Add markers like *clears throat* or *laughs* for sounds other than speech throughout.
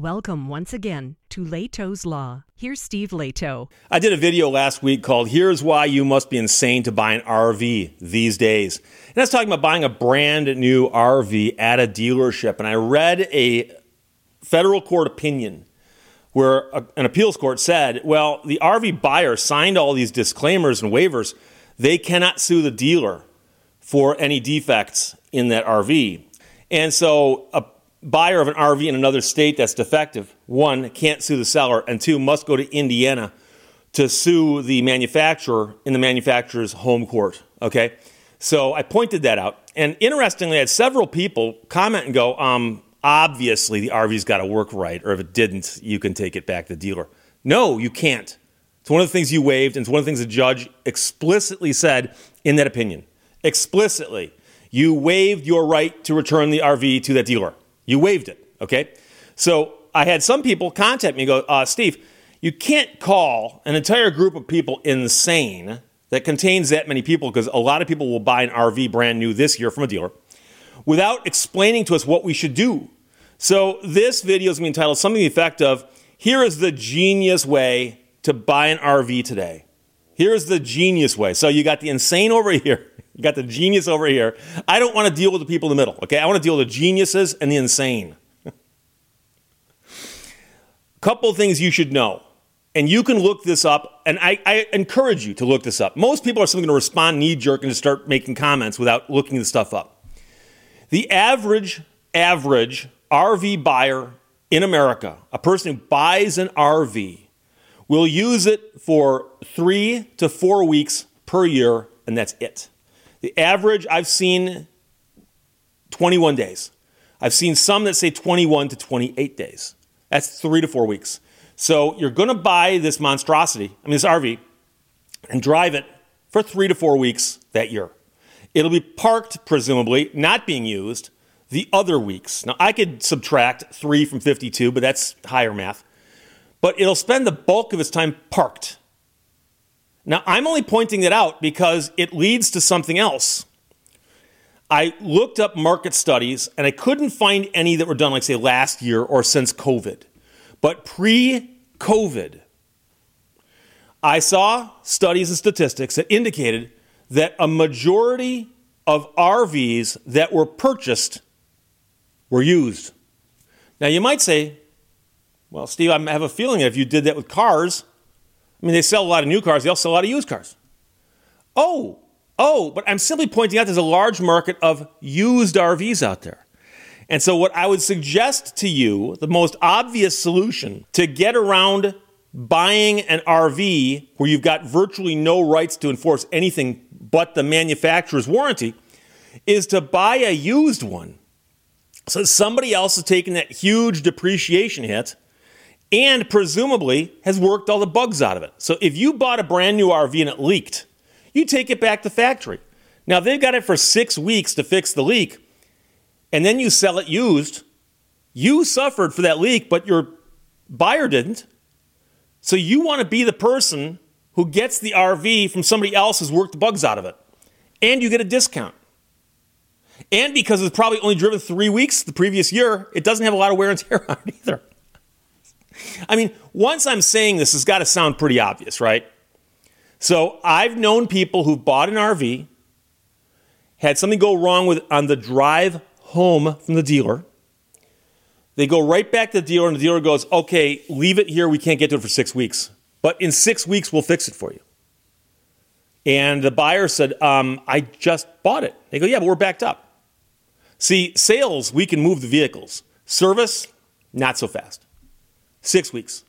Welcome once again to Lehto's Law. Here's Steve Lehto. I did a video last week called Here's Why You Must Be Insane to Buy an RV These Days. And was talking about buying a brand new RV at a dealership. And I read a federal court opinion where a, an appeals court said, well, the RV buyer signed all these disclaimers and waivers. They cannot sue the dealer for any defects in that RV. And so a buyer of an RV in another state that's defective, one, can't sue the seller, and two, must go to Indiana to sue the manufacturer in the manufacturer's home court. Okay? So I pointed that out. And interestingly, I had several people comment and go, um, obviously the RV's got to work right, or if it didn't, you can take it back to the dealer. No, you can't. It's one of the things you waived, and it's one of the things the judge explicitly said in that opinion. Explicitly. You waived your right to return the RV to that dealer. You waived it, okay? So I had some people contact me go, uh, Steve, you can't call an entire group of people insane that contains that many people because a lot of people will buy an RV brand new this year from a dealer without explaining to us what we should do. So this video is going to be entitled something to the effect of Here is the genius way to buy an RV today. Here's the genius way. So you got the insane over here. *laughs* You got the genius over here. I don't want to deal with the people in the middle, okay? I want to deal with the geniuses and the insane. *laughs* Couple things you should know. And you can look this up, and I, I encourage you to look this up. Most people are simply going to respond knee jerk and just start making comments without looking the stuff up. The average, average RV buyer in America, a person who buys an RV, will use it for three to four weeks per year, and that's it. The average I've seen 21 days. I've seen some that say 21 to 28 days. That's three to four weeks. So you're going to buy this monstrosity, I mean, this RV, and drive it for three to four weeks that year. It'll be parked, presumably, not being used the other weeks. Now, I could subtract three from 52, but that's higher math. But it'll spend the bulk of its time parked. Now, I'm only pointing it out because it leads to something else. I looked up market studies and I couldn't find any that were done, like, say, last year or since COVID. But pre COVID, I saw studies and statistics that indicated that a majority of RVs that were purchased were used. Now, you might say, well, Steve, I have a feeling if you did that with cars, I mean, they sell a lot of new cars, they also sell a lot of used cars. Oh, oh, but I'm simply pointing out there's a large market of used RVs out there. And so, what I would suggest to you, the most obvious solution to get around buying an RV where you've got virtually no rights to enforce anything but the manufacturer's warranty, is to buy a used one. So somebody else is taking that huge depreciation hit and presumably has worked all the bugs out of it. So if you bought a brand new RV and it leaked, you take it back to factory. Now they've got it for six weeks to fix the leak, and then you sell it used. You suffered for that leak, but your buyer didn't. So you want to be the person who gets the RV from somebody else who's worked the bugs out of it. And you get a discount. And because it's probably only driven three weeks the previous year, it doesn't have a lot of wear and tear *laughs* on it either. I mean, once I'm saying this, it's got to sound pretty obvious, right? So I've known people who've bought an RV, had something go wrong with on the drive home from the dealer. They go right back to the dealer, and the dealer goes, "Okay, leave it here. We can't get to it for six weeks, but in six weeks we'll fix it for you." And the buyer said, um, "I just bought it." They go, "Yeah, but we're backed up." See, sales we can move the vehicles. Service, not so fast. Six weeks.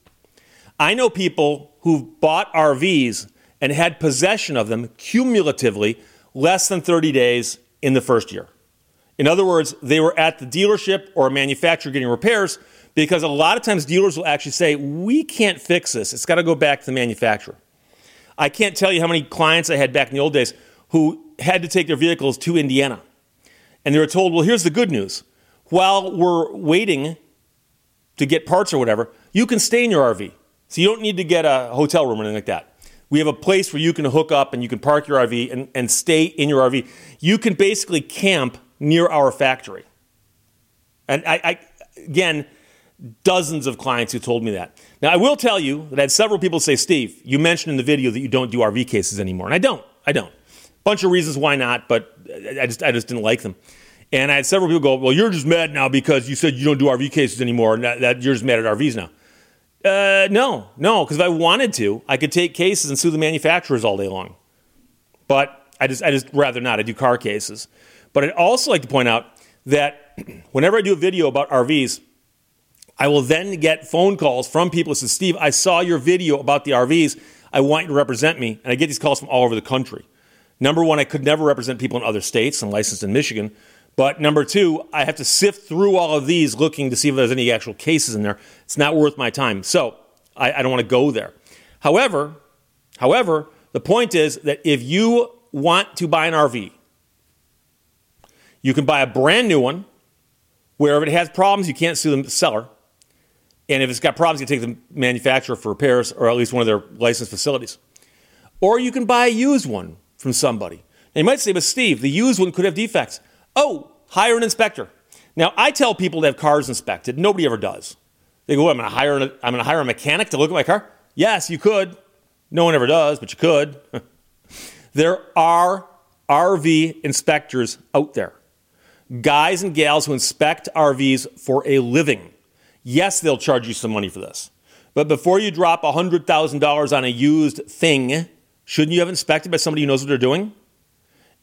I know people who've bought RVs and had possession of them cumulatively less than 30 days in the first year. In other words, they were at the dealership or a manufacturer getting repairs because a lot of times dealers will actually say, We can't fix this. It's got to go back to the manufacturer. I can't tell you how many clients I had back in the old days who had to take their vehicles to Indiana. And they were told, Well, here's the good news. While we're waiting to get parts or whatever, you can stay in your RV. So you don't need to get a hotel room or anything like that. We have a place where you can hook up and you can park your RV and, and stay in your RV. You can basically camp near our factory. And I, I again, Dozens of clients who told me that. Now, I will tell you that I had several people say, Steve, you mentioned in the video that you don't do RV cases anymore. And I don't. I don't. Bunch of reasons why not, but I just, I just didn't like them. And I had several people go, Well, you're just mad now because you said you don't do RV cases anymore and that, that you're just mad at RVs now. Uh, no, no, because if I wanted to, I could take cases and sue the manufacturers all day long. But I just, I just rather not. I do car cases. But I'd also like to point out that *clears throat* whenever I do a video about RVs, I will then get phone calls from people who say, Steve, I saw your video about the RVs. I want you to represent me. And I get these calls from all over the country. Number one, I could never represent people in other states. I'm licensed in Michigan. But number two, I have to sift through all of these looking to see if there's any actual cases in there. It's not worth my time. So I, I don't want to go there. However, however, the point is that if you want to buy an RV, you can buy a brand new one where if it has problems, you can't sue the seller. And if it's got problems, you take the manufacturer for repairs or at least one of their licensed facilities. Or you can buy a used one from somebody. Now you might say, but Steve, the used one could have defects. Oh, hire an inspector. Now I tell people to have cars inspected. Nobody ever does. They go, I'm going to hire a, I'm going to hire a mechanic to look at my car. Yes, you could. No one ever does, but you could. *laughs* there are RV inspectors out there. Guys and gals who inspect RVs for a living. Yes, they'll charge you some money for this. But before you drop $100,000 on a used thing, shouldn't you have inspected by somebody who knows what they're doing?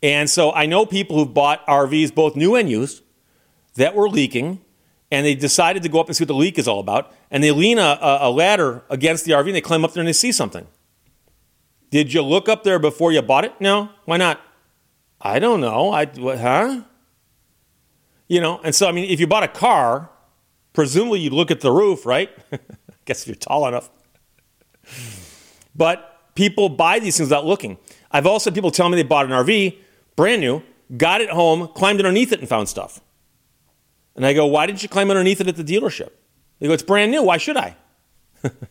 And so I know people who've bought RVs, both new and used, that were leaking, and they decided to go up and see what the leak is all about. And they lean a, a ladder against the RV and they climb up there and they see something. Did you look up there before you bought it? No. Why not? I don't know. I what, huh? You know, and so I mean, if you bought a car, presumably you'd look at the roof, right? I *laughs* guess if you're tall enough. But people buy these things without looking. I've also had people tell me they bought an RV, brand new, got it home, climbed underneath it, and found stuff. And I go, why didn't you climb underneath it at the dealership? They go, it's brand new. Why should I?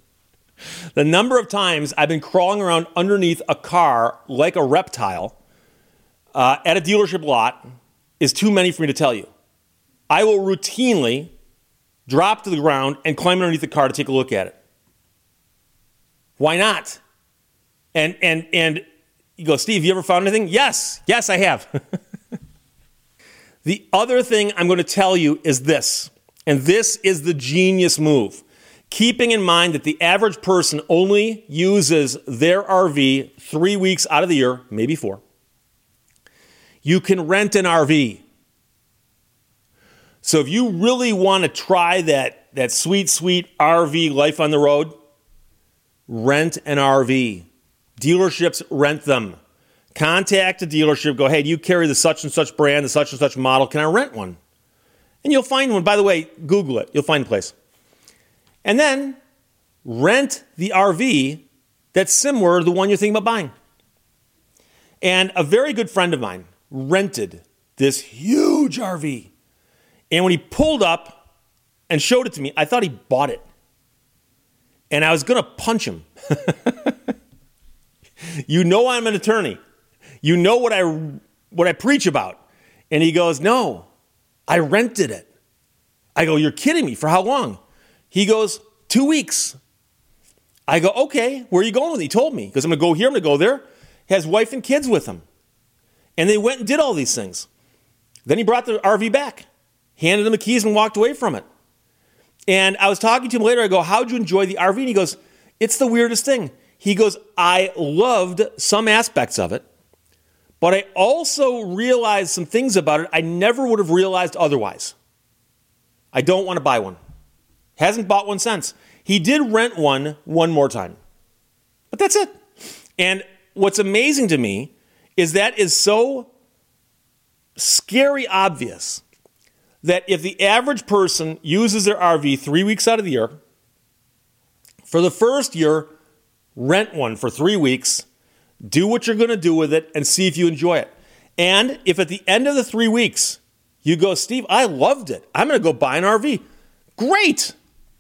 *laughs* the number of times I've been crawling around underneath a car like a reptile uh, at a dealership lot is too many for me to tell you. I will routinely drop to the ground and climb underneath the car to take a look at it. Why not? And and and you go, Steve, you ever found anything? Yes, yes, I have. *laughs* the other thing I'm going to tell you is this, and this is the genius move. Keeping in mind that the average person only uses their RV three weeks out of the year, maybe four. You can rent an RV. So if you really want to try that, that sweet, sweet RV life on the road, rent an RV. Dealerships rent them. Contact a dealership, go, hey, do you carry the such and such brand, the such and such model? Can I rent one? And you'll find one. By the way, Google it, you'll find a place. And then rent the RV that's similar to the one you're thinking about buying. And a very good friend of mine rented this huge RV. And when he pulled up and showed it to me, I thought he bought it. And I was going to punch him. *laughs* you know I'm an attorney. You know what I what I preach about. And he goes, "No. I rented it." I go, "You're kidding me. For how long?" He goes, two weeks. I go, "Okay, where are you going with it?" He told me. Because I'm going to go here, I'm to go there. He has wife and kids with him. And they went and did all these things. Then he brought the RV back, handed him the keys, and walked away from it. And I was talking to him later. I go, How'd you enjoy the RV? And he goes, It's the weirdest thing. He goes, I loved some aspects of it, but I also realized some things about it I never would have realized otherwise. I don't want to buy one. Hasn't bought one since. He did rent one one more time, but that's it. And what's amazing to me is that is so scary obvious that if the average person uses their RV three weeks out of the year, for the first year, rent one for three weeks, do what you're going to do with it, and see if you enjoy it. And if at the end of the three weeks you go, Steve, I loved it, I'm going to go buy an RV. Great,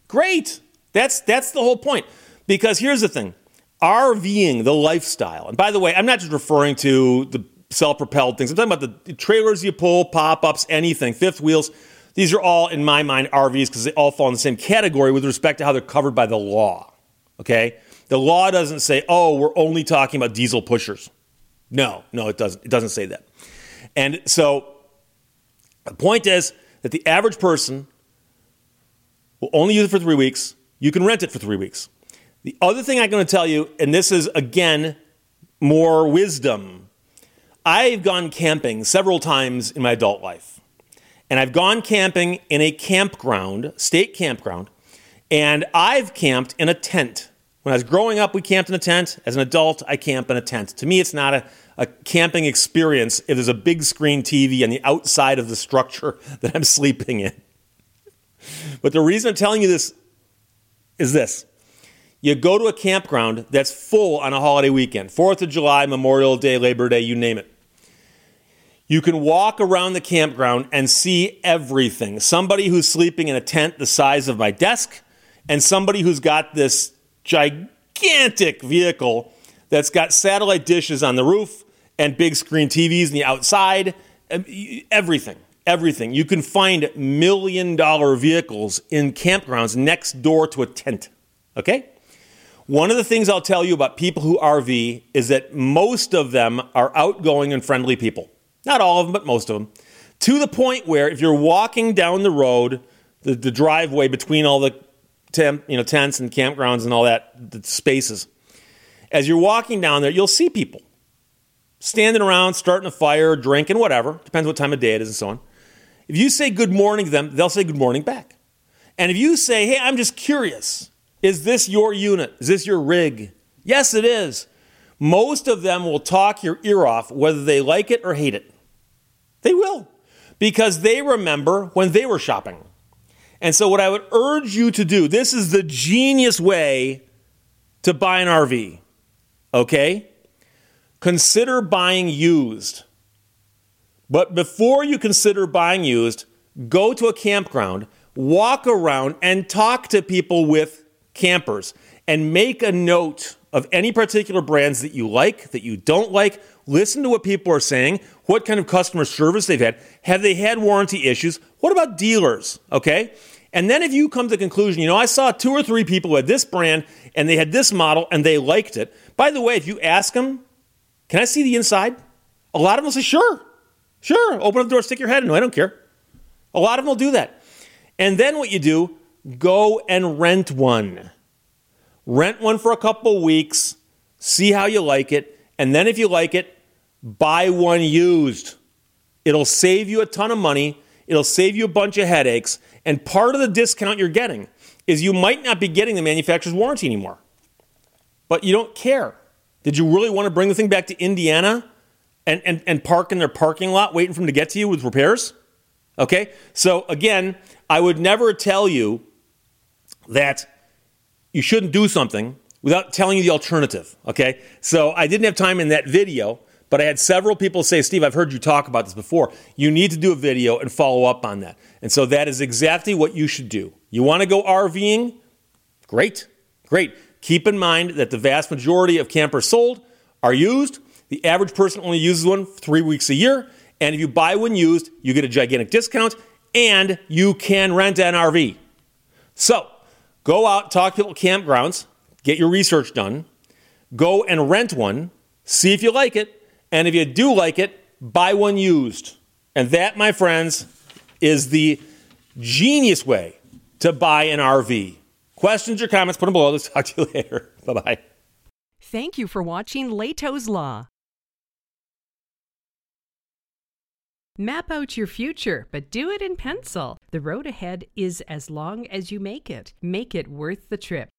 great. That's that's the whole point. Because here's the thing: RVing, the lifestyle. And by the way, I'm not just referring to the self-propelled things. I'm talking about the trailers you pull, pop-ups, anything, fifth wheels. These are all, in my mind, RVs because they all fall in the same category with respect to how they're covered by the law. Okay? The law doesn't say, oh, we're only talking about diesel pushers. No, no, it doesn't. It doesn't say that. And so the point is that the average person will only use it for three weeks. You can rent it for three weeks. The other thing I'm going to tell you, and this is again more wisdom, I've gone camping several times in my adult life. And I've gone camping in a campground, state campground, and I've camped in a tent. When I was growing up, we camped in a tent. As an adult, I camp in a tent. To me, it's not a, a camping experience if there's a big screen TV on the outside of the structure *laughs* that I'm sleeping in. But the reason I'm telling you this is this you go to a campground that's full on a holiday weekend, 4th of July, Memorial Day, Labor Day, you name it. You can walk around the campground and see everything. Somebody who's sleeping in a tent the size of my desk, and somebody who's got this gigantic vehicle that's got satellite dishes on the roof and big screen TVs on the outside. Um, everything, everything. You can find million dollar vehicles in campgrounds next door to a tent. Okay? One of the things I'll tell you about people who RV is that most of them are outgoing and friendly people. Not all of them, but most of them. To the point where if you're walking down the road, the, the driveway between all the you know, tents and campgrounds and all that the spaces, as you're walking down there, you'll see people standing around, starting a fire, drinking, whatever. Depends what time of day it is and so on. If you say good morning to them, they'll say good morning back. And if you say, hey, I'm just curious, is this your unit? Is this your rig? Yes, it is. Most of them will talk your ear off whether they like it or hate it. They will, because they remember when they were shopping. And so, what I would urge you to do this is the genius way to buy an RV, okay? Consider buying used. But before you consider buying used, go to a campground, walk around, and talk to people with campers and make a note of any particular brands that you like, that you don't like, Listen to what people are saying, what kind of customer service they've had. Have they had warranty issues? What about dealers? Okay? And then if you come to the conclusion, you know, I saw two or three people who had this brand and they had this model and they liked it. By the way, if you ask them, can I see the inside? A lot of them will say, sure, sure. Open up the door, stick your head in. No, I don't care. A lot of them will do that. And then what you do, go and rent one. Rent one for a couple weeks, see how you like it. And then if you like it, buy one used. It'll save you a ton of money, it'll save you a bunch of headaches, and part of the discount you're getting is you might not be getting the manufacturer's warranty anymore. But you don't care. Did you really want to bring the thing back to Indiana and, and, and park in their parking lot waiting for them to get to you with repairs? Okay? So again, I would never tell you that you shouldn't do something without telling you the alternative. Okay? So I didn't have time in that video but I had several people say, Steve, I've heard you talk about this before. You need to do a video and follow up on that. And so that is exactly what you should do. You want to go RVing? Great, great. Keep in mind that the vast majority of campers sold are used. The average person only uses one three weeks a year. And if you buy one used, you get a gigantic discount and you can rent an RV. So go out, talk to people campgrounds, get your research done, go and rent one, see if you like it, and if you do like it, buy one used. And that, my friends, is the genius way to buy an RV. Questions or comments, put them below. Let's talk to you *laughs* later. Bye bye. Thank you for watching Lehto's Law. Map out your future, but do it in pencil. The road ahead is as long as you make it. Make it worth the trip.